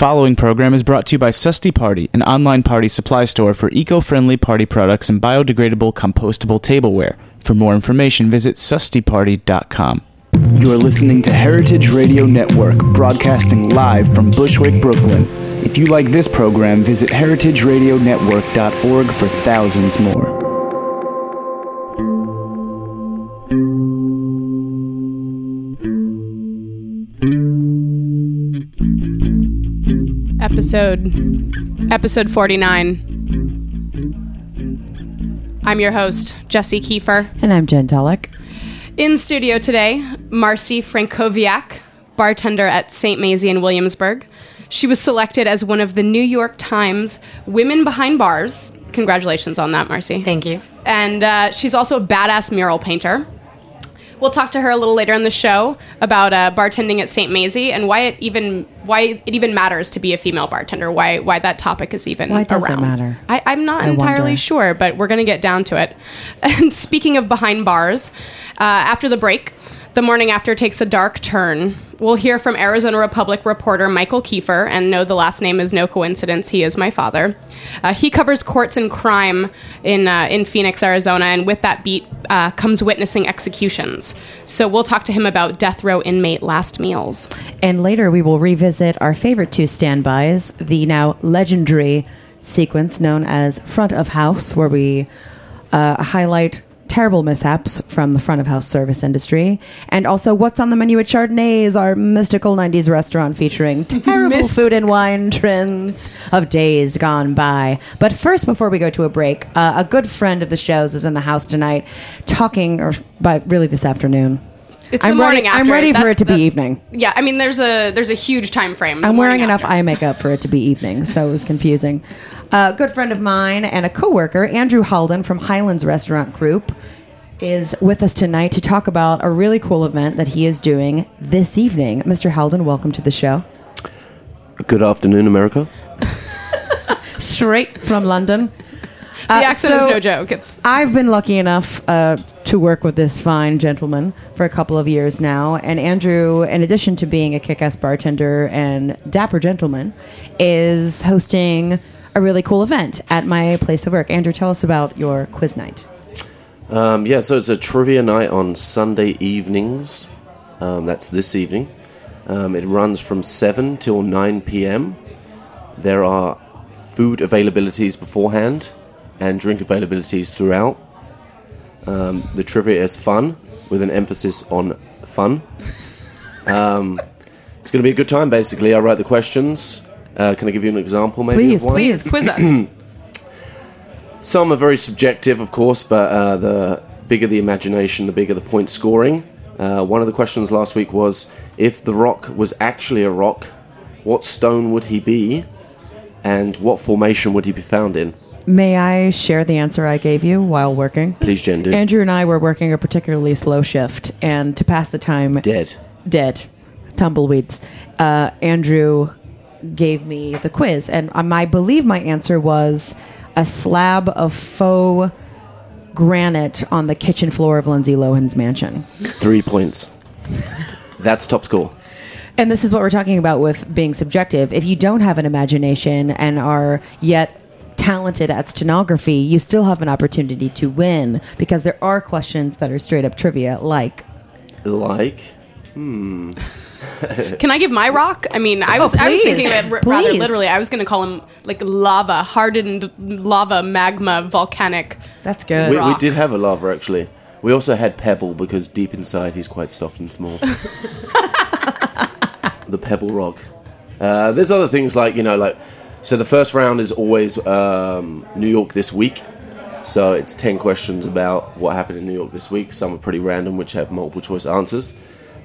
following program is brought to you by Susty Party, an online party supply store for eco friendly party products and biodegradable compostable tableware. For more information, visit sustyparty.com. You're listening to Heritage Radio Network, broadcasting live from Bushwick, Brooklyn. If you like this program, visit heritageradionetwork.org for thousands more. Episode episode 49 i'm your host jessie kiefer And I'm Jen Tullock. in studio today marcy franckowiak bartender at st mazie in williamsburg she was selected as one of the new york times women behind bars congratulations on that marcy Thank you. and uh, she's also a badass mural painter. We'll talk to her a little later in the show about uh, bartending at St. Mazie and why it even why it even matters to be a female bartender. Why why that topic is even Why does it matter? I, I'm not I entirely wonder. sure, but we're going to get down to it. And speaking of behind bars, uh, after the break, the morning after takes a dark turn. We'll hear from Arizona Republic reporter Michael Kiefer, and no, the last name is no coincidence. He is my father. Uh, he covers courts and crime in uh, in Phoenix, Arizona, and with that beat uh, comes witnessing executions. So we'll talk to him about death row inmate last meals. And later we will revisit our favorite two standbys, the now legendary sequence known as Front of House, where we uh, highlight terrible mishaps from the front of house service industry, and also What's on the Menu at Chardonnaise, our mystical 90s restaurant featuring terrible food and wine trends of days gone by. But first, before we go to a break, uh, a good friend of the show's is in the house tonight talking, or by really this afternoon. It's I'm the morning ready, after. I'm ready for it to be that- evening. Yeah, I mean, there's a there's a huge time frame. I'm wearing enough after. eye makeup for it to be evening, so it was confusing. A good friend of mine and a coworker, Andrew Halden from Highlands Restaurant Group, is with us tonight to talk about a really cool event that he is doing this evening. Mr. Halden, welcome to the show. Good afternoon, America. Straight from London. The Uh, accent is no joke. It's I've been lucky enough uh, to work with this fine gentleman for a couple of years now. And Andrew, in addition to being a kick ass bartender and dapper gentleman, is hosting a really cool event at my place of work. Andrew, tell us about your quiz night. Um, yeah, so it's a trivia night on Sunday evenings. Um, that's this evening. Um, it runs from 7 till 9 p.m. There are food availabilities beforehand and drink availabilities throughout. Um, the trivia is fun, with an emphasis on fun. Um, it's going to be a good time, basically. I write the questions. Uh, can I give you an example, maybe? Please, of one? please quiz us. Some are very subjective, of course, but uh, the bigger the imagination, the bigger the point scoring. Uh, one of the questions last week was if The Rock was actually a rock, what stone would he be, and what formation would he be found in? May I share the answer I gave you while working? Please, Jen, do. Andrew and I were working a particularly slow shift, and to pass the time, Dead. dead tumbleweeds uh, andrew gave me the quiz and um, i believe my answer was a slab of faux granite on the kitchen floor of lindsay lohan's mansion Three points. That's top score. and this is what we're talking about with being subjective if you don't have an imagination and are yet talented at stenography you still have an opportunity to win because there are questions that are straight up trivia like Like, Can I give my rock? I mean, I was I was Oh, thinking of it r- rather literally. I was going to call him like lava, hardened lava, magma, volcanic. that's good we, we did have a lava, actually. We also had Pebble because deep inside he's quite soft and small. the Pebble Rock. Uh, there's other things like, you know, like, so the first round is always um, New York this week. So it's 10 questions about what happened in New York this week. Some are pretty random, which have multiple choice answers.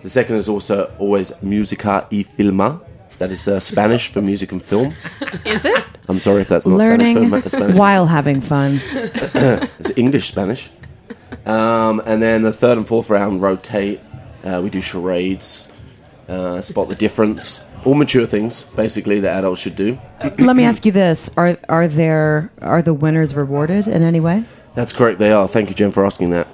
The second is also always Musica y Filma. That is uh, Spanish for music and film. Is it? I'm sorry if that's not learning Spanish for Spanish. while having fun It's English Spanish. Um, and then the third and fourth round rotate. Uh, we do charades, uh, spot the difference. All mature things, basically, that adults should do. Let me ask you this: Are are there are the winners rewarded in any way? That's correct, they are. Thank you, Jen, for asking that.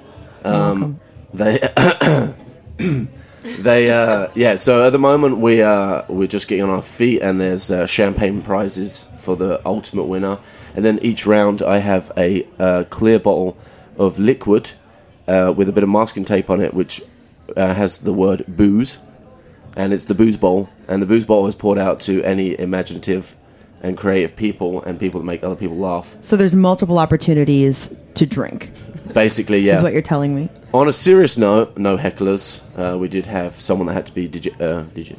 Um, they they uh, yeah. So at the moment we are we're just getting on our feet, and there's uh, champagne prizes for the ultimate winner, and then each round I have a uh, clear bottle of liquid uh, with a bit of masking tape on it, which uh, has the word booze, and it's the booze bowl, and the booze bowl is poured out to any imaginative and creative people and people that make other people laugh. So there's multiple opportunities to drink. Basically, yeah. Is what you're telling me. On a serious note, no hecklers. Uh, we did have someone that had to be digi- uh, digi-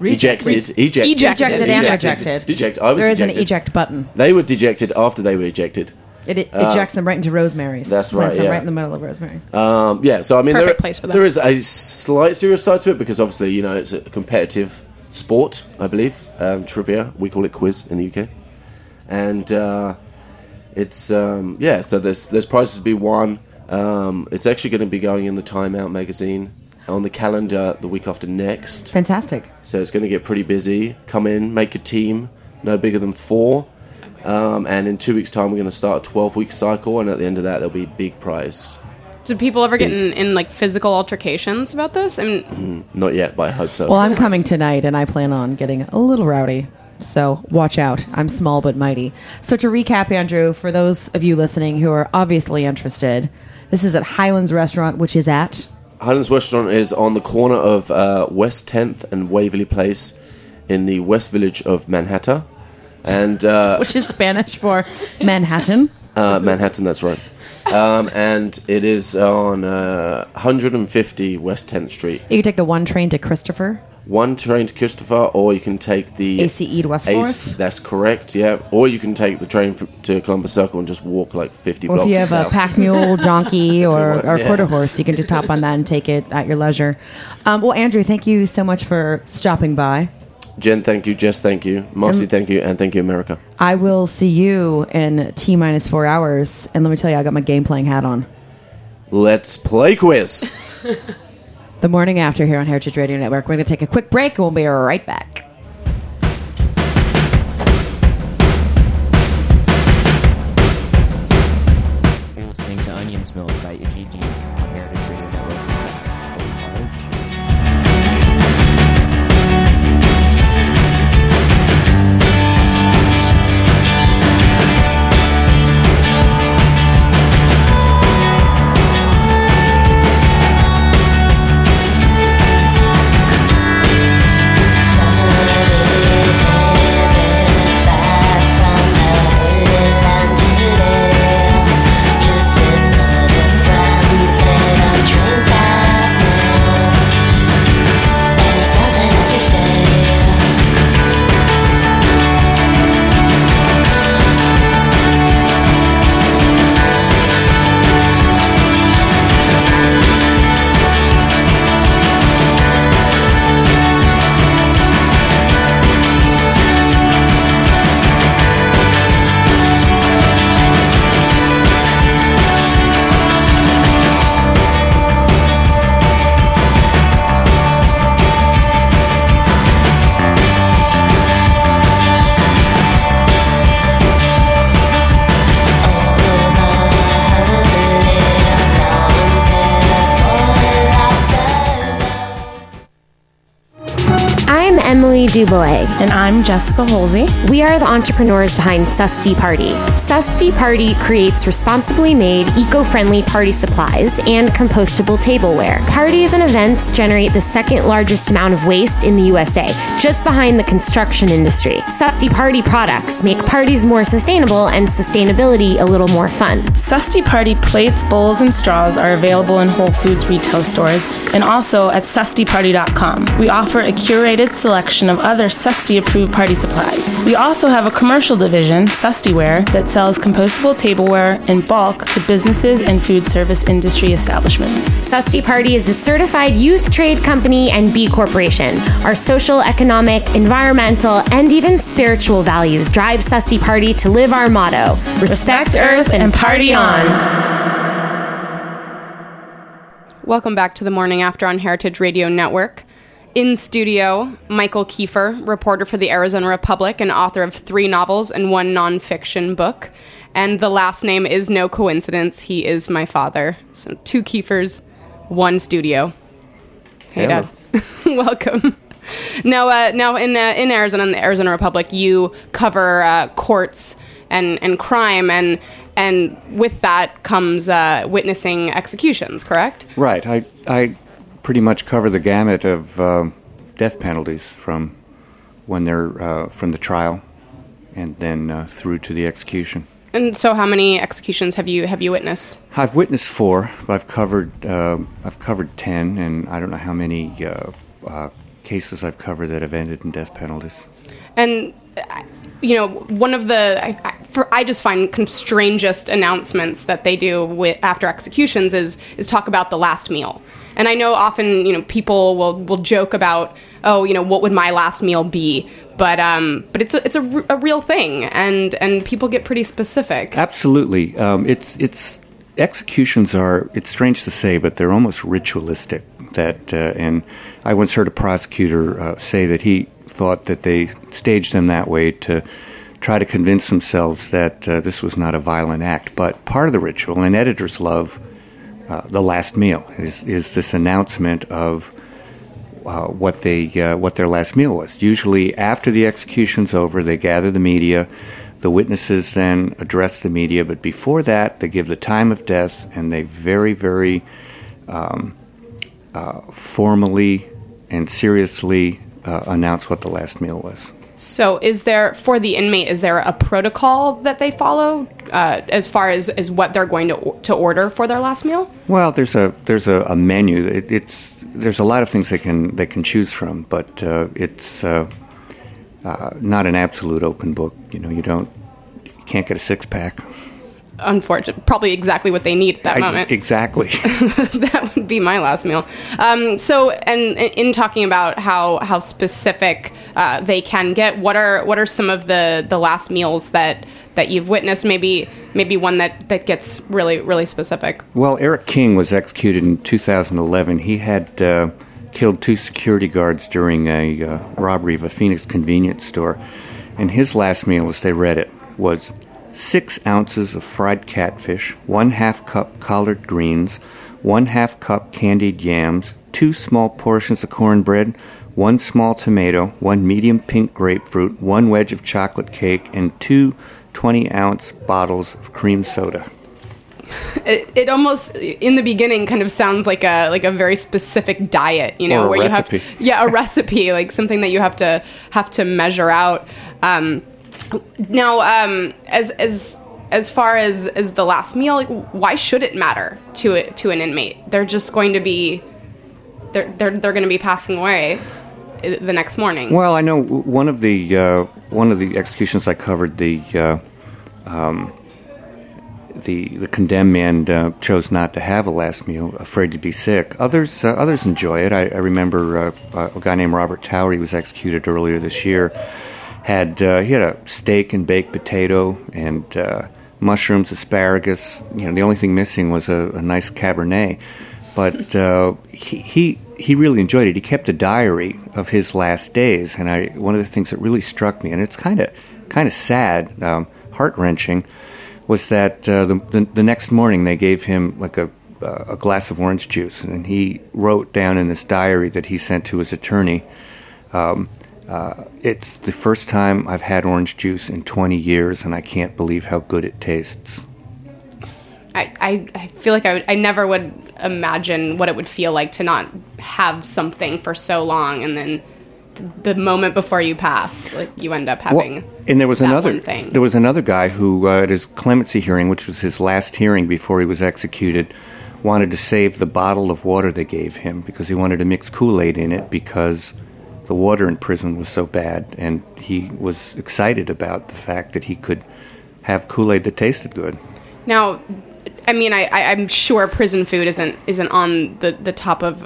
ejected. Ejected. Ejected Ejected and ejected. Dejected. I was There is an eject button. They were dejected after they were ejected. It, it ejects them right into Rosemary's. Uh, that's Plants right, them yeah. right in the middle of Rosemary's. Um, yeah, so I mean, Perfect there, place for them. there is a slight serious side to it because obviously, you know, it's a competitive sport, I believe. Um, trivia, we call it quiz in the UK, and uh, it's um, yeah. So there's there's prizes to be won. Um, it's actually going to be going in the Time Out magazine on the calendar the week after next. Fantastic. So it's going to get pretty busy. Come in, make a team, no bigger than four. Um, and in two weeks' time, we're going to start a 12 week cycle. And at the end of that, there'll be a big prize. Do people ever get in, in like physical altercations about this? I mean, Not yet, but I hope so. Well, I'm coming tonight, and I plan on getting a little rowdy. So watch out. I'm small but mighty. So to recap, Andrew, for those of you listening who are obviously interested, this is at Highlands Restaurant, which is at Highlands Restaurant is on the corner of uh, West 10th and Waverley Place in the West Village of Manhattan. And uh, which is Spanish for Manhattan. uh, Manhattan, that's right. Um, and it is on uh, 150 West 10th Street. You can take the one train to Christopher. One train to Christopher, or you can take the ACE to West Ace- Fourth. That's correct, yeah. Or you can take the train f- to Columbus Circle and just walk like 50 Or if blocks you have a south. pack mule, donkey, or, or yeah. quarter horse, you can just hop on that and take it at your leisure. Um, well, Andrew, thank you so much for stopping by. Jen, thank you. Jess, thank you. Marcy, Um, thank you. And thank you, America. I will see you in T minus four hours. And let me tell you, I got my game playing hat on. Let's play quiz. The morning after here on Heritage Radio Network. We're going to take a quick break and we'll be right back. Dubois. And I'm Jessica Holsey. We are the entrepreneurs behind Susty Party. Susty Party creates responsibly made, eco friendly party supplies and compostable tableware. Parties and events generate the second largest amount of waste in the USA, just behind the construction industry. Susty Party products make parties more sustainable and sustainability a little more fun. Susty Party plates, bowls, and straws are available in Whole Foods retail stores and also at sustyparty.com. We offer a curated selection of other Susty approved party supplies. We also have a commercial division, Sustyware, that sells compostable tableware in bulk to businesses and food service industry establishments. Susty Party is a certified youth trade company and B Corporation. Our social, economic, environmental, and even spiritual values drive Susty Party to live our motto respect Earth and party on. welcome back to the morning after on Heritage Radio Network. In studio, Michael Kiefer, reporter for the Arizona Republic and author of three novels and one nonfiction book. And the last name is no coincidence. He is my father. So two Kiefers, one studio. Hey, Hello. Dad. Welcome. Now, uh, now in uh, in Arizona, in the Arizona Republic, you cover uh, courts and and crime, and and with that comes uh, witnessing executions. Correct? Right. I, I pretty much cover the gamut of um death penalties from when they're uh, from the trial and then uh, through to the execution. And so, how many executions have you have you witnessed? I've witnessed four. But I've covered uh, I've covered ten, and I don't know how many uh, uh, cases I've covered that have ended in death penalties. And uh, you know, one of the I, I, for, I just find kind of strangest announcements that they do with, after executions is is talk about the last meal. And I know often you know people will will joke about oh you know what would my last meal be, but um but it's a, it's a, a real thing, and and people get pretty specific. Absolutely. Um, it's it's executions are. It's strange to say, but they're almost ritualistic. That uh, and I once heard a prosecutor uh, say that he thought that they staged them that way to try to convince themselves that uh, this was not a violent act. But part of the ritual, and editors love uh, the last meal, is is this announcement of. Uh, what they uh, what their last meal was. Usually, after the execution's over, they gather the media. The witnesses then address the media, but before that, they give the time of death and they very, very um, uh, formally and seriously uh, announce what the last meal was. So, is there for the inmate? Is there a protocol that they follow uh, as far as, as what they're going to to order for their last meal? Well, there's a there's a, a menu. It, it's there's a lot of things they can they can choose from, but uh, it's uh, uh, not an absolute open book. You know, you don't you can't get a six pack. Unfortunate, probably exactly what they need at that moment. exactly. that would be my last meal. Um, so, and in talking about how how specific uh, they can get, what are what are some of the the last meals that that you've witnessed? Maybe maybe one that that gets really really specific. Well, Eric King was executed in 2011. He had uh, killed two security guards during a uh, robbery of a Phoenix convenience store. And his last meal, as they read it, was six ounces of fried catfish, one half cup collard greens, one half cup candied yams, two small portions of cornbread, one small tomato, one medium pink grapefruit, one wedge of chocolate cake, and two 20 ounce bottles of cream soda. It, it almost in the beginning kind of sounds like a like a very specific diet, you know, Or a where recipe. you have yeah a recipe like something that you have to have to measure out. Um, now, um, as as as far as as the last meal, like, why should it matter to it to an inmate? They're just going to be they're they're they're going to be passing away the next morning. Well, I know one of the uh, one of the executions I covered the uh, um, the the condemned man uh, chose not to have a last meal, afraid to be sick. Others uh, others enjoy it. I, I remember uh, uh, a guy named Robert Towery was executed earlier this year. Had uh, he had a steak and baked potato and uh, mushrooms, asparagus. You know, the only thing missing was a, a nice cabernet. But uh, he, he he really enjoyed it. He kept a diary of his last days, and I one of the things that really struck me, and it's kind of kind of sad, um, heart wrenching, was that uh, the, the the next morning they gave him like a a glass of orange juice, and he wrote down in this diary that he sent to his attorney. Um, uh, it's the first time I've had orange juice in 20 years, and I can't believe how good it tastes. I, I, I feel like I, would, I never would imagine what it would feel like to not have something for so long and then th- the moment before you pass like you end up having Well, and there was another thing. there was another guy who uh, at his clemency hearing, which was his last hearing before he was executed, wanted to save the bottle of water they gave him because he wanted to mix Kool Aid in it because the water in prison was so bad, and he was excited about the fact that he could have Kool Aid that tasted good. now I mean I, I, I'm sure prison food isn't isn't on the, the top of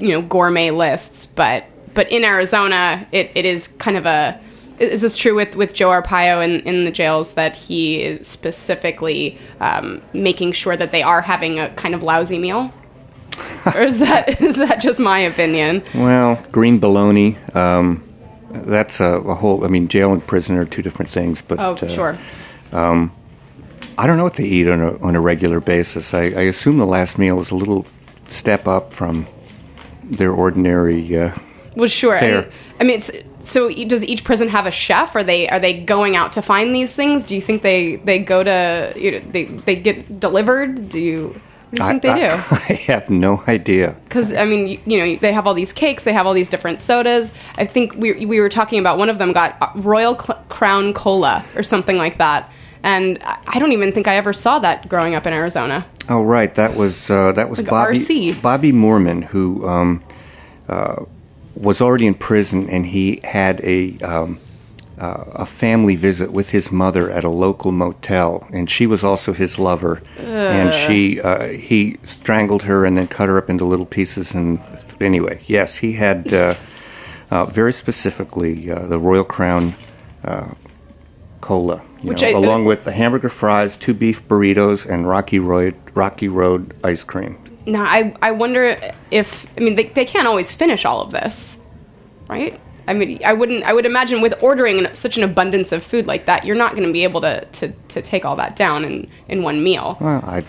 you know gourmet lists but but in Arizona it, it is kind of a is this true with, with Joe Arpaio in, in the jails that he is specifically um, making sure that they are having a kind of lousy meal? or is that is that just my opinion? Well, green bologna. Um, that's a, a whole. I mean, jail and prison are two different things. But Oh, uh, sure. I don't know what they eat on a, on a regular basis. I, I assume the last meal was a little step up from their ordinary. Uh, Well, sure. And, I mean, it's, so does each prison have a chef? Are they are they going out to find these things? Do you think they they go to you know, they they get delivered? Do you what do you think I, they do? I, I have no idea. Because I mean, you, you know, they have all these cakes, they have all these different sodas. I think we we were talking about one of them got uh, Royal Cl- Crown Cola or something like that, and I don't even think I ever saw that growing up in Arizona. Oh, right. That was uh, that was Like Bobby RC. Bobby Moormann, who um, uh, was already in prison, and he had a um, uh, a family visit with his mother at a local motel, and she was also his lover. And she uh, he strangled her and then cut her up into little pieces. And anyway, yes, he had uh, uh, very specifically uh, the Royal Crown. Uh, Cola, Which know, I- along with the hamburger fries, two beef burritos, and Rocky Road Rocky Road ice cream. Now, I I wonder if I mean they they can't always finish all of this, right? I mean, I wouldn't. I would imagine with ordering such an abundance of food like that, you're not going to be able to, to, to take all that down in, in one meal. Well, I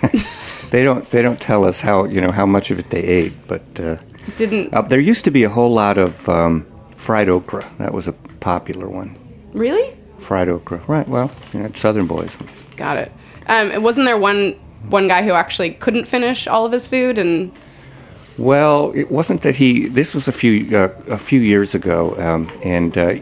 they don't they don't tell us how you know how much of it they ate, but uh, Didn't uh, there used to be a whole lot of um, fried okra. That was a popular one. really? Fried okra, right? Well, you know, Southern boys. Got it. Um, wasn't there one one guy who actually couldn't finish all of his food and Well, it wasn't that he. This was a few uh, a few years ago, um, and uh,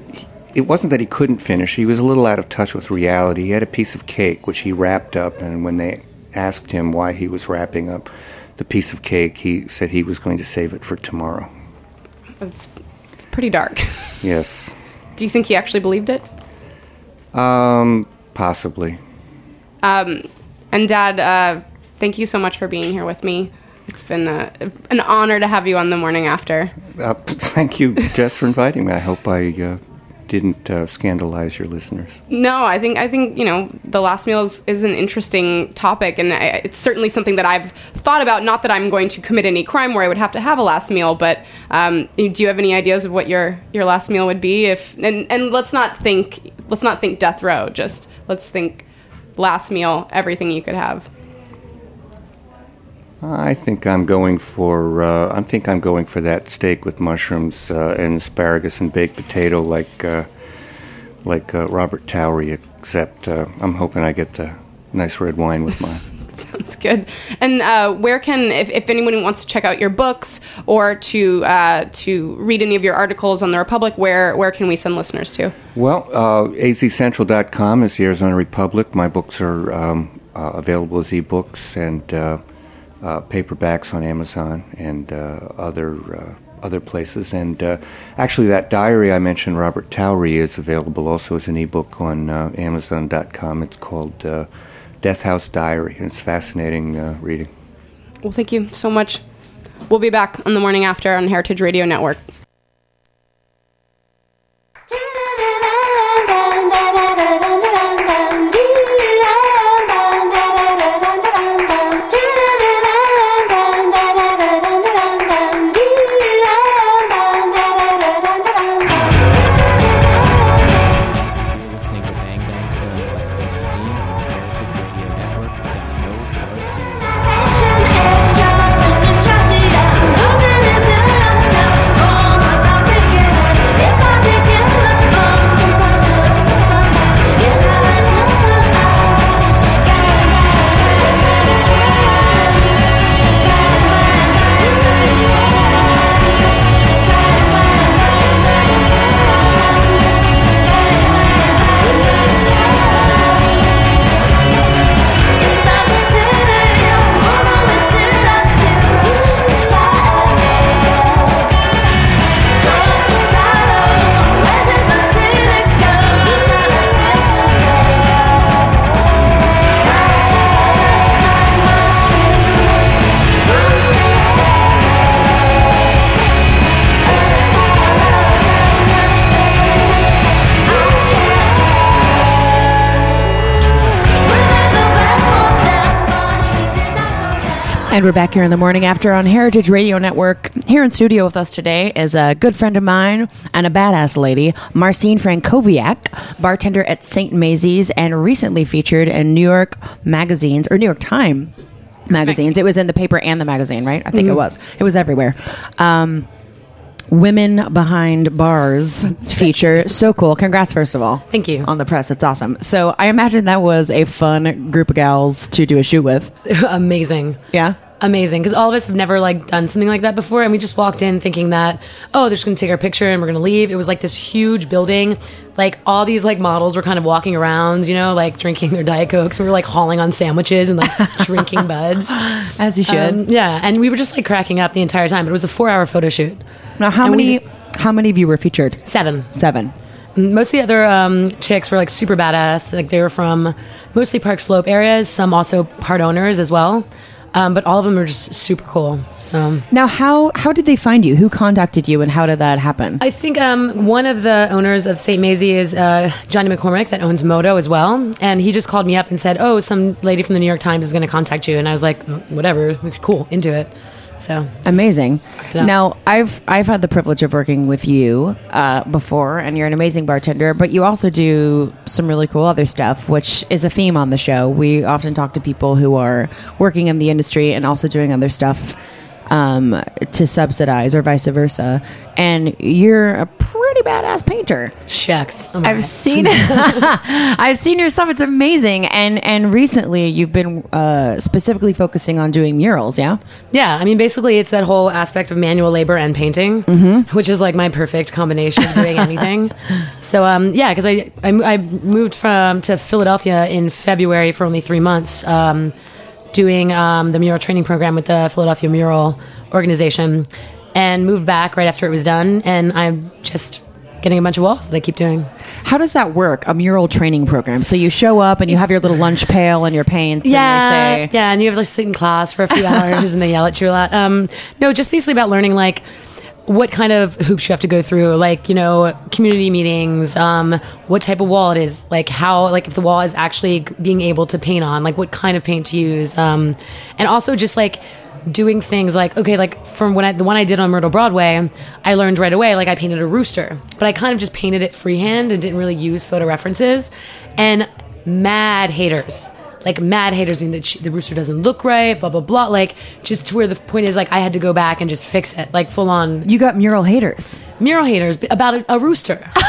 it wasn't that he couldn't finish. He was a little out of touch with reality. He had a piece of cake which he wrapped up, and when they asked him why he was wrapping up the piece of cake, he said he was going to save it for tomorrow. it's pretty dark. Yes, Do you think he actually believed it? um, possibly. And Dad, uh, thank you so much for being here with me. It's been uh an honor to have you on the morning after. Uh, thank you, Jess, for inviting me. I hope I uh, didn't uh, scandalize your listeners. No, I think I think you know the last meal is, is an interesting topic, and I, it's certainly something that I've thought about. Not that I'm going to commit any crime where I would have to have a last meal, but um, do you have any ideas of what your your last meal would be? If and and let's not think let's not think death row. Just let's think last meal, everything you could have. I think I'm going for. Uh, I think I'm going for that steak with mushrooms uh, and asparagus and baked potato, like uh, like uh, Robert Towery. Except uh, I'm hoping I get the nice red wine with mine. Sounds good. And uh, where can, if, if anyone wants to check out your books or to uh, to read any of your articles on the Republic, where where can we send listeners to? well, uh, azcentral.com is the Arizona Republic. My books are um, uh, available as ebooks and uh, paperbacks on Amazon and uh, other uh, other places. And uh, actually, that diary I mentioned, Robert Towery, is available also as an ebook on uh, Amazon.com. It's called Death House Diary, and it's fascinating reading. Well, thank you so much. We'll be back on the morning after on Heritage Radio Network. And we're back here in the morning after on Heritage Radio Network. Here in studio with us today is a good friend of mine and a badass lady, Marcine Franckowiak, bartender at St. Mazie's and recently featured in New York magazines or New York Times magazines. It was in the paper and the magazine, right? I think it was. It was everywhere. Um, Women Behind Bars feature. So cool. Congrats, first of all. Thank you. On the press. It's awesome. So I imagine that was a fun group of gals to do a shoot with. Amazing. Yeah. Amazing. Because all of us have never like done something like that before. And we just walked in thinking that, oh, they're just going to take our picture and we're going to leave. It was like this huge building. Like all these like models were kind of walking around, you know, like drinking their Diet Cokes. We were like hauling on sandwiches and like drinking buds. As you should. Um, yeah. And we were just like cracking up the entire time. But it was a four hour photo shoot. now, how and many? did- How many of you were featured? Seven. Seven. Most of the other um, chicks were like super badass. Like they were from mostly Park Slope areas, some also part owners as well. Um, but all of them are just super cool. So Now, how how did they find you? Who contacted you, and how did that happen? I think um, one of the owners of St. Mazie is uh, Johnny McCormick that owns Moto as well. And he just called me up and said, Oh, some lady from the New York Times is going to contact you. And I was like, "Mm, Whatever, cool, into it. So Amazing. Now, I've I've had the privilege of working with you uh, before, and you're an amazing bartender. But you also do some really cool other stuff, which is a theme on the show. We often talk to people who are working in the industry and also doing other stuff um, to subsidize, or vice versa. And you're a pretty badass painter. shucks. Oh my I've God. seen I've seen your stuff. It's amazing. And and recently you've been uh, specifically focusing on doing murals. Yeah. Yeah, I mean, basically, it's that whole aspect of manual labor and painting, which is like my perfect combination of doing anything. So, um, yeah, because I, I I moved from to Philadelphia in February for only three months, um, doing um, the mural training program with the Philadelphia Mural Organization, and moved back right after it was done, and I'm just getting a bunch of walls that I keep doing. How does that work? A mural training program. So you show up and you have your little lunch pail and your paints. Yeah, And they say, yeah, and you have to like, sit in class for a few hours, and they yell at you a lot. Um, no, just basically about learning like what kind of hoops you have to go through, like you know, community meetings, um, what type of wall it is, like how, like if the wall is actually being able to paint on, like what kind of paint to use, um, and also just like doing things like okay like from when I the one I did on Myrtle Broadway I learned right away like I painted a rooster but I kind of just painted it freehand and didn't really use photo references and mad haters like mad haters mean that she, the rooster doesn't look right blah blah blah like just to where the point is like I had to go back and just fix it like full on you got mural haters mural haters about a, a rooster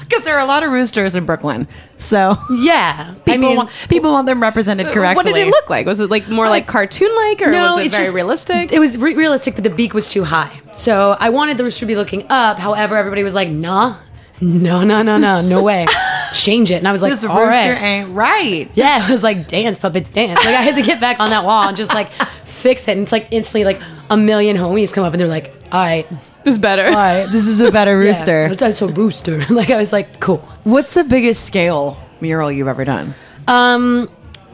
because there are a lot of roosters in Brooklyn. So yeah people I mean want, people want them represented correctly. What did it look like? Was it like more like cartoon like, or was it very just- realistic? It was re- realistic, but the beak was too high. So I wanted the rooster to be looking up. However, everybody was like, "Nah, no, no, no, no, no way, change it." And I was like, This "All rooster right." ain't right. Yeah, it was like dance puppets dance. Like I had to get back on that wall and just like fix it. And it's like instantly like a million homies come up and they're like, "All right, This is better. all right, This is a better yeah, rooster. that's a rooster." Like I was like, "Cool." What's the biggest scale mural you've ever done? Um,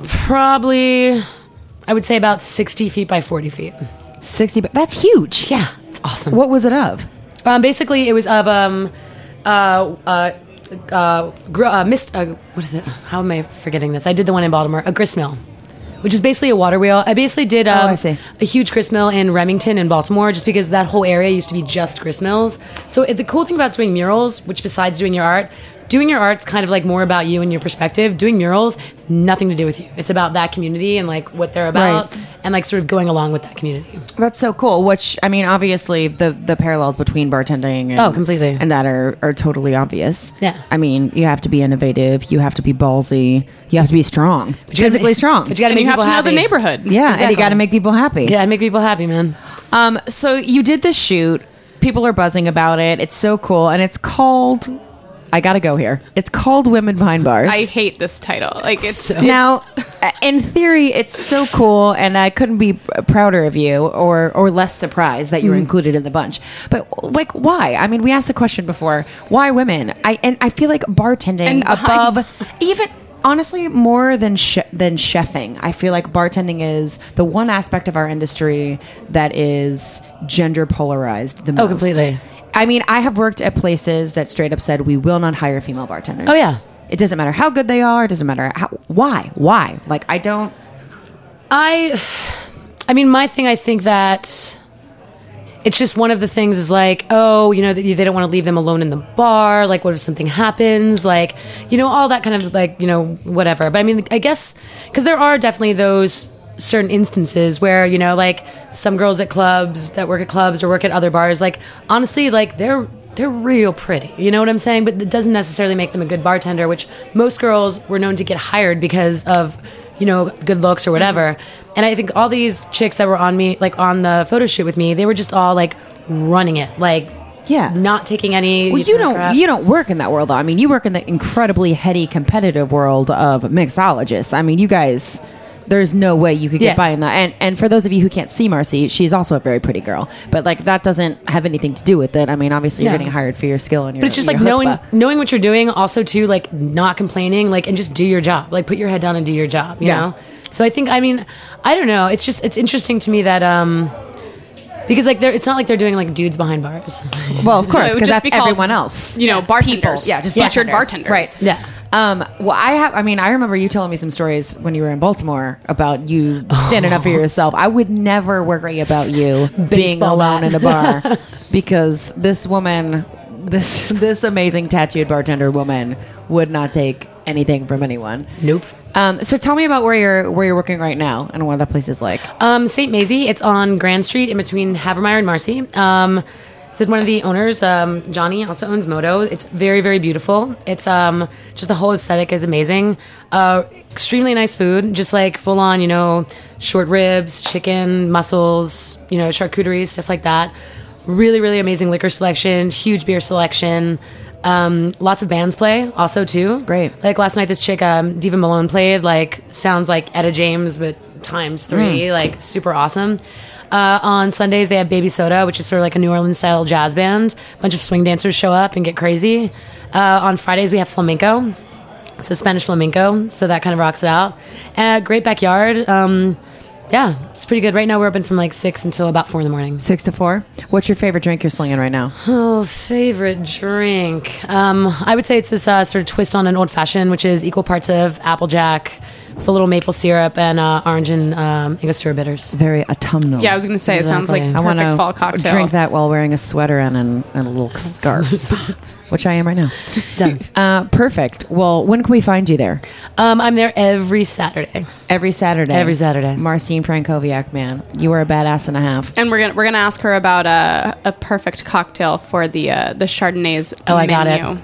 probably I would say about sixty feet by forty feet. 60, but that's huge. Yeah, it's awesome. What was it of? Um, basically, it was of um, uh, uh, uh, gr- uh, mist. Uh, what is it? How am I forgetting this? I did the one in Baltimore, a grist mill, which is basically a water wheel. I basically did um, Oh, I see. a huge grist mill in Remington in Baltimore, just because that whole area used to be just grist mills. So it, the cool thing about doing murals, which besides doing your art. Doing your art's kind of like more about you and your perspective. Doing murals, has nothing to do with you. It's about that community and like what they're about, Right. and like sort of going along with that community. That's so cool. Which I mean, obviously, the the parallels between bartending and, Oh, completely. and that are are totally obvious. Yeah. I mean, you have to be innovative. You have to be ballsy. You have to be strong, physically strong. But you got to and make you have people to know the neighborhood. yeah, and you got to make people happy. Yeah, make people happy, man. Um. So you did this shoot. People are buzzing about it. It's so cool, and it's called. I gotta go here. It's called Women Behind Bars. I hate this title. Like it's now in theory it's so cool and i couldn't be prouder of you or or less surprised that you were Mm. included in the bunch but like why i mean we asked the question before why women i and i feel like bartending And behind- above even honestly more than sh- than chefing i feel like bartending is the one aspect of our industry that is gender polarized the most Oh, completely. I mean i have worked at places that straight up said we will not hire female bartenders Oh, yeah. it doesn't matter how good they are. It doesn't matter how, why. Why? Like I don't. I, I mean, my thing. I think that it's just one of the things is like, oh, you know, that they don't want to leave them alone in the bar. Like, what if something happens? Like, you know, all that kind of like, you know, whatever. But I mean, I guess because there are definitely those certain instances where you know like some girls at clubs that work at clubs or work at other bars like honestly like they're they're real pretty you know what i'm saying but it doesn't necessarily make them a good bartender which most girls were known to get hired because of you know good looks or whatever mm-hmm. and i think all these chicks that were on me like on the photo shoot with me they were just all like running it like Yeah. not taking any Well, you don't crap. you don't work in that world though. I mean, you work in the incredibly heady competitive world of mixologists. I mean, you guys there's no way you could get Yeah. by in that. And and for those of you who can't see Marcy, she's also a very pretty girl. But like that doesn't have anything to do with it. I mean, obviously you're Yeah. getting hired for your skill and your But it's just your like knowing chutzpah. knowing what you're doing, also too like not complaining, like and just do your job. Like put your head down and do your job. You Yeah. know. So I think I mean I don't know. It's just it's interesting to me that um because like they're it's not like they're doing like dudes behind bars. Well, of course, because just that's be called, everyone else. You know, bartenders. Yeah, just featured bartenders. bartenders. Right. yeah. Um, well, I have. I mean, I remember you telling me some stories when you were in Baltimore about you standing up for yourself. I would never worry about you being alone in a bar because this woman, this this amazing tattooed bartender woman, would not take anything from anyone. Nope. Um, so tell me about where you're where you're working right now and what that place is like. Um, St. Mazie. It's on Grand Street in between Havemeyer and Marcy. Um, said one of the owners, um, Johnny, also owns Moto. It's very, very beautiful. It's um, just the whole aesthetic is amazing. Uh, extremely nice food, just like full on, you know, short ribs, chicken, mussels, you know, charcuterie, stuff like that. Really, really amazing liquor selection, huge beer selection. Um, lots of bands play also too. Great. Like last night, this chick, um, Diva Malone, played. Like sounds like Etta James, but times three. Like super awesome. Uh, on Sundays, they have Baby Soda, which is sort of like a New Orleans style jazz band. A bunch of swing dancers show up and get crazy. Uh, on Fridays, we have flamenco, so Spanish flamenco. So that kind of rocks it out. Uh, great backyard. Um, yeah, it's pretty good. Right now, we're open from like six until about four in the morning. Six to four. What's your favorite drink you're slinging right now? Oh, favorite drink. Um, I would say it's this uh, sort of twist on an old fashioned, which is equal parts of applejack with a little maple syrup and uh, orange and um, Angostura bitters. Very autumnal. Yeah, I was going to say it sounds like Exactly. I want perfect to fall cocktail. drink that while wearing a sweater and, an, and a little scarf, which I am right now. Done. Uh, perfect. Well, when can we find you there? Um, I'm there every Saturday. Every Saturday. Every Saturday. Marcine Franckowiak, man, you are a badass and a half. And we're gonna we're gonna ask her about a, a perfect cocktail for the uh, the Chardonnaise. Oh, I got it.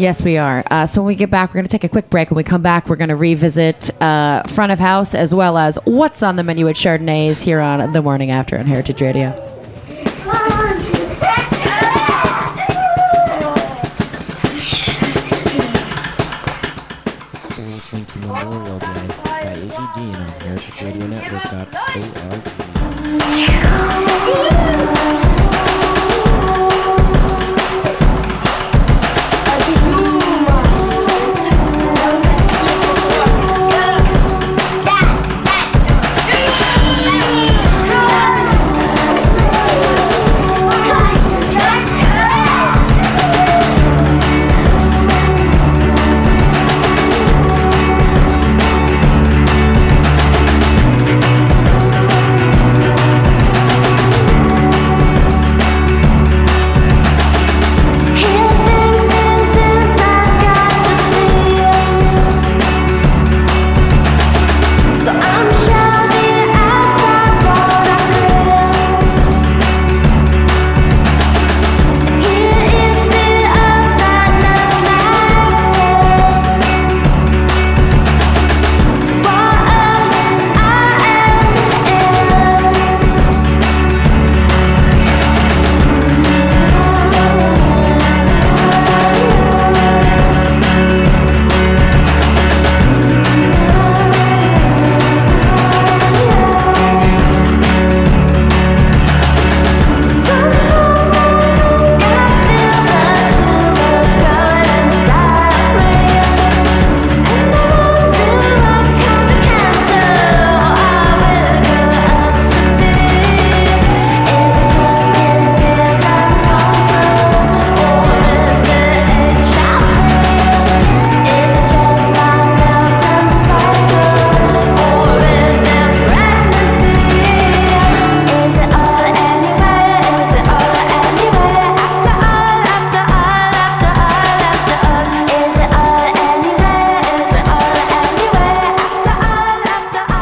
Yes, we are. Uh, so when we get back, we're going to take a quick break. When we come back, we're going to revisit uh, front of house as well as what's on the menu at Chardonnaise here on the morning after on Heritage Radio.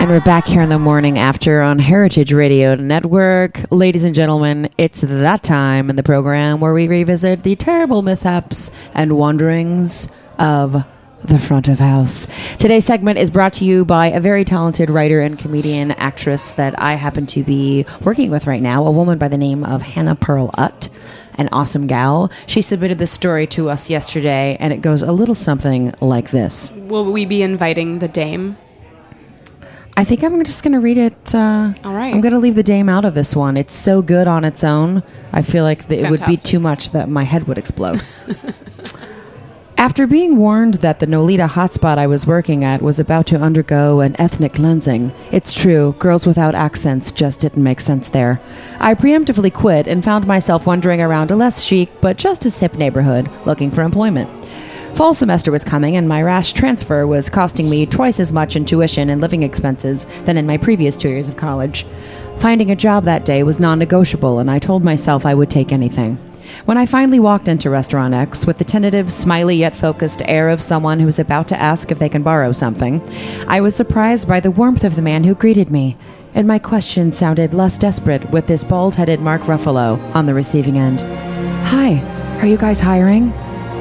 And we're back here in the morning after on Heritage Radio Network. Ladies and gentlemen, it's that time in the program where we revisit the terrible mishaps and wanderings of the front of house. Today's segment is brought to you by a very talented writer and comedian actress that I happen to be working with right now, a woman by the name of Hannah Pearl Utt. An awesome gal. She submitted this story to us yesterday, and it goes a little something like this. Will we be inviting the dame? I think I'm just going to read it. Uh, All right. I'm going to leave the dame out of this one. It's so good on its own. I feel like it would be too much that my head would explode. After being warned that the Nolita hotspot I was working at was about to undergo an ethnic cleansing, it's true, girls without accents just didn't make sense there. I preemptively quit and found myself wandering around a less chic but just as hip neighborhood looking for employment. Fall semester was coming, and my rash transfer was costing me twice as much in tuition and living expenses than in my previous two years of college. Finding a job that day was non negotiable, and I told myself I would take anything. When I finally walked into Restaurant X with the tentative, smiley yet focused air of someone who is about to ask if they can borrow something, I was surprised by the warmth of the man who greeted me, and my question sounded less desperate with this bald headed Mark Ruffalo on the receiving end. Hi, are you guys hiring?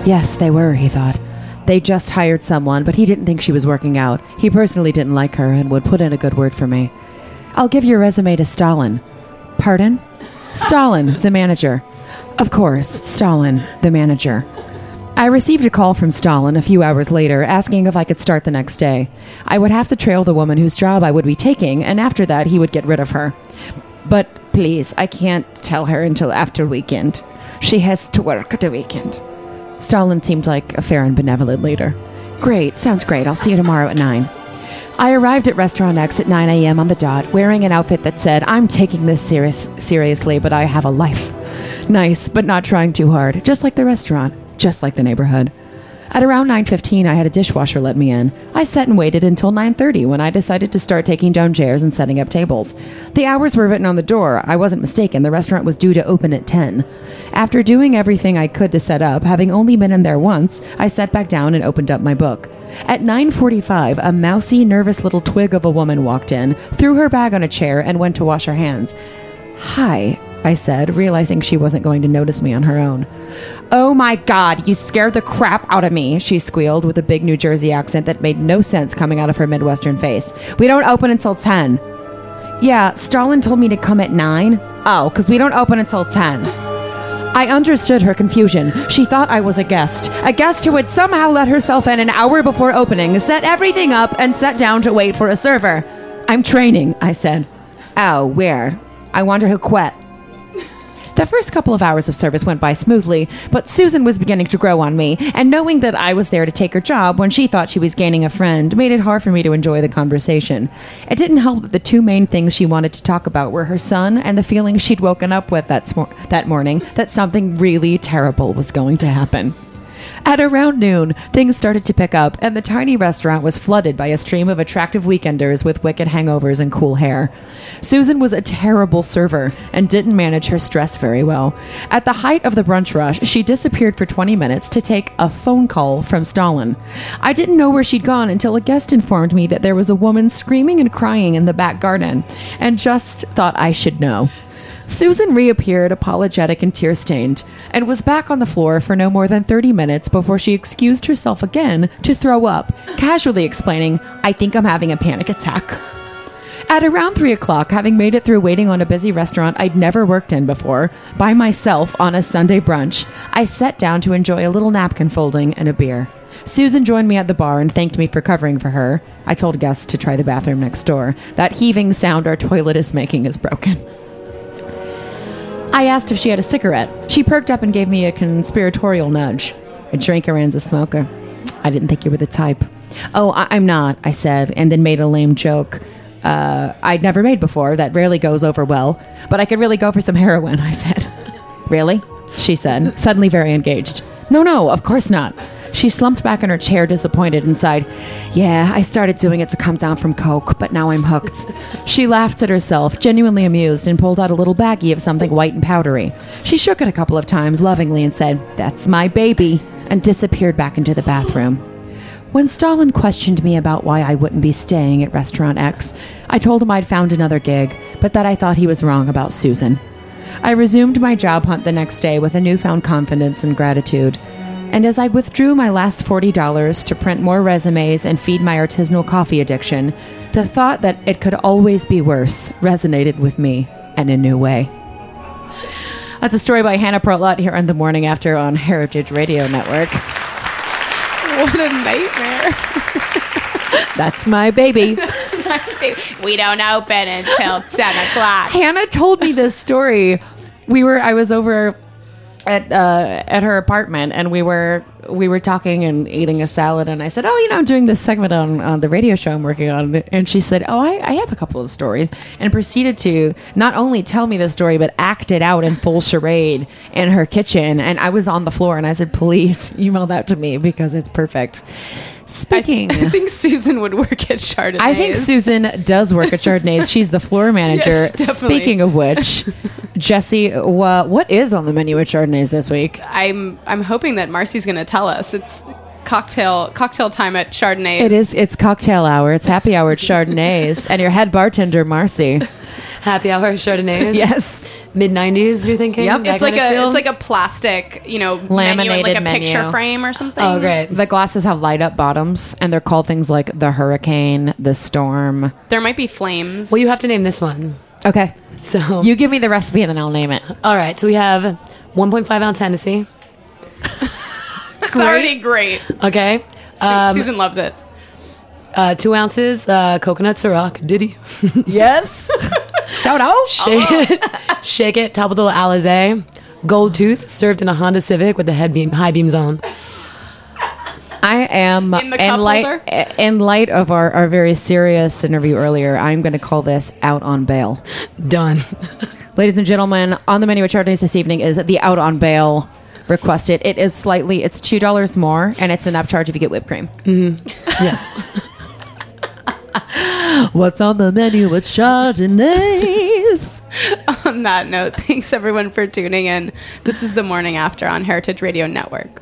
Yes, they were, he thought. They just hired someone, but he didn't think she was working out. He personally didn't like her and would put in a good word for me. I'll give your resume to Stalin. Pardon? Stalin, the manager. Of course, Stalin, the manager. I received a call from Stalin a few hours later asking if I could start the next day. I would have to trail the woman whose job I would be taking, and after that, he would get rid of her. But please, I can't tell her until after weekend. She has to work the weekend. Stalin seemed like a fair and benevolent leader. Great, sounds great. I'll see you tomorrow at 9. I arrived at Restaurant X at 9 a.m. on the dot, wearing an outfit that said, I'm taking this serious, seriously, but I have a life. Nice, but not trying too hard, just like the restaurant, just like the neighborhood. At around 9:15, I had a dishwasher let me in. I sat and waited until 9:30 when I decided to start taking down chairs and setting up tables. The hours were written on the door. I wasn't mistaken. The restaurant was due to open at 10. After doing everything I could to set up, having only been in there once, I sat back down and opened up my book. At 9:45, a mousy, nervous little twig of a woman walked in, threw her bag on a chair and went to wash her hands. "Hi," I said, realizing she wasn't going to notice me on her own. Oh my god, you scared the crap out of me, she squealed with a big New Jersey accent that made no sense coming out of her Midwestern face. We don't open until 10. Yeah, Stalin told me to come at 9. Oh, because we don't open until 10. I understood her confusion. She thought I was a guest. A guest who had somehow let herself in an hour before opening, set everything up, and sat down to wait for a server. I'm training, I said. Oh, where? I wonder who quit. The first couple of hours of service went by smoothly, but Susan was beginning to grow on me, and knowing that I was there to take her job when she thought she was gaining a friend made it hard for me to enjoy the conversation. It didn't help that the two main things she wanted to talk about were her son and the feeling she'd woken up with that, that morning that something really terrible was going to happen. At around noon, things started to pick up, and the tiny restaurant was flooded by a stream of attractive weekenders with wicked hangovers and cool hair. Susan was a terrible server and didn't manage her stress very well. At the height of the brunch rush, she disappeared for 20 minutes to take a phone call from Stalin. I didn't know where she'd gone until a guest informed me that there was a woman screaming and crying in the back garden, and just thought I should know. Susan reappeared, apologetic and tear stained, and was back on the floor for no more than 30 minutes before she excused herself again to throw up, casually explaining, I think I'm having a panic attack. At around 3 o'clock, having made it through waiting on a busy restaurant I'd never worked in before, by myself on a Sunday brunch, I sat down to enjoy a little napkin folding and a beer. Susan joined me at the bar and thanked me for covering for her. I told guests to try the bathroom next door. That heaving sound our toilet is making is broken. I asked if she had a cigarette. She perked up and gave me a conspiratorial nudge. A drinker and a smoker. I didn't think you were the type. Oh, I- I'm not, I said, and then made a lame joke. Uh, I'd never made before. That rarely goes over well. But I could really go for some heroin, I said. really? She said, suddenly very engaged. No, no, of course not. She slumped back in her chair, disappointed, and sighed, Yeah, I started doing it to come down from Coke, but now I'm hooked. she laughed at herself, genuinely amused, and pulled out a little baggie of something white and powdery. She shook it a couple of times lovingly and said, That's my baby, and disappeared back into the bathroom. When Stalin questioned me about why I wouldn't be staying at Restaurant X, I told him I'd found another gig, but that I thought he was wrong about Susan. I resumed my job hunt the next day with a newfound confidence and gratitude. And as I withdrew my last $40 to print more resumes and feed my artisanal coffee addiction, the thought that it could always be worse resonated with me in a new way. That's a story by Hannah Perlott here on The Morning After on Heritage Radio Network. What a nightmare. That's my baby. That's my baby. we don't open until 10 o'clock. Hannah told me this story. We were I was over at uh, at her apartment and we were we were talking and eating a salad and I said, "Oh, you know, I'm doing this segment on, on the radio show I'm working on." And she said, "Oh, I, I have a couple of stories," and proceeded to not only tell me the story but act it out in full charade in her kitchen. And I was on the floor and I said, "Please email that to me because it's perfect." Speaking, I think Susan would work at Chardonnay. I think Susan does work at Chardonnaise. She's the floor manager. Yes. Speaking of which, Jessie, wha- what is on the menu at Chardonnaise this week? I'm I'm hoping that Marcy's going to tell us. It's cocktail cocktail time at Chardonnaise. It is. It's cocktail hour. It's happy hour at Chardonnaise, and your head bartender, Marcy. Happy hour at Chardonnaise. Yes. Mid nineties. You're thinking? Yep. That It's like kind of a feel? it's like a plastic, you know, menu, Laminated like a menu. picture frame or something. oh great. The glasses have light up bottoms, and they're called things like the hurricane, the storm. There might be flames. Well, you have to name this one. Okay, So you give me the recipe, and then I'll name it. all right. So we have 1.5 ounce Hennessy. it's already great. Okay. Um, Susan loves it. uh, two ounces uh, coconut Ciroc. Diddy. Yes. Shout out. Oh. Shake it. Shake it. Top of the Alizé. Gold tooth served in a Honda Civic with the head beam, high beams on. I am In the cup light in light of our, our very serious interview earlier. I'm going to call this out on bail. Done. Ladies and gentlemen, on the menu at Chardonnaise this evening is the out on bail requested. It is slightly, it's two dollars more, and it's an upcharge if you get whipped cream. Mm-hmm. yes. What's on the menu at Chardonnaise? On that note, thanks everyone for tuning in. This is the morning after on Heritage Radio Network.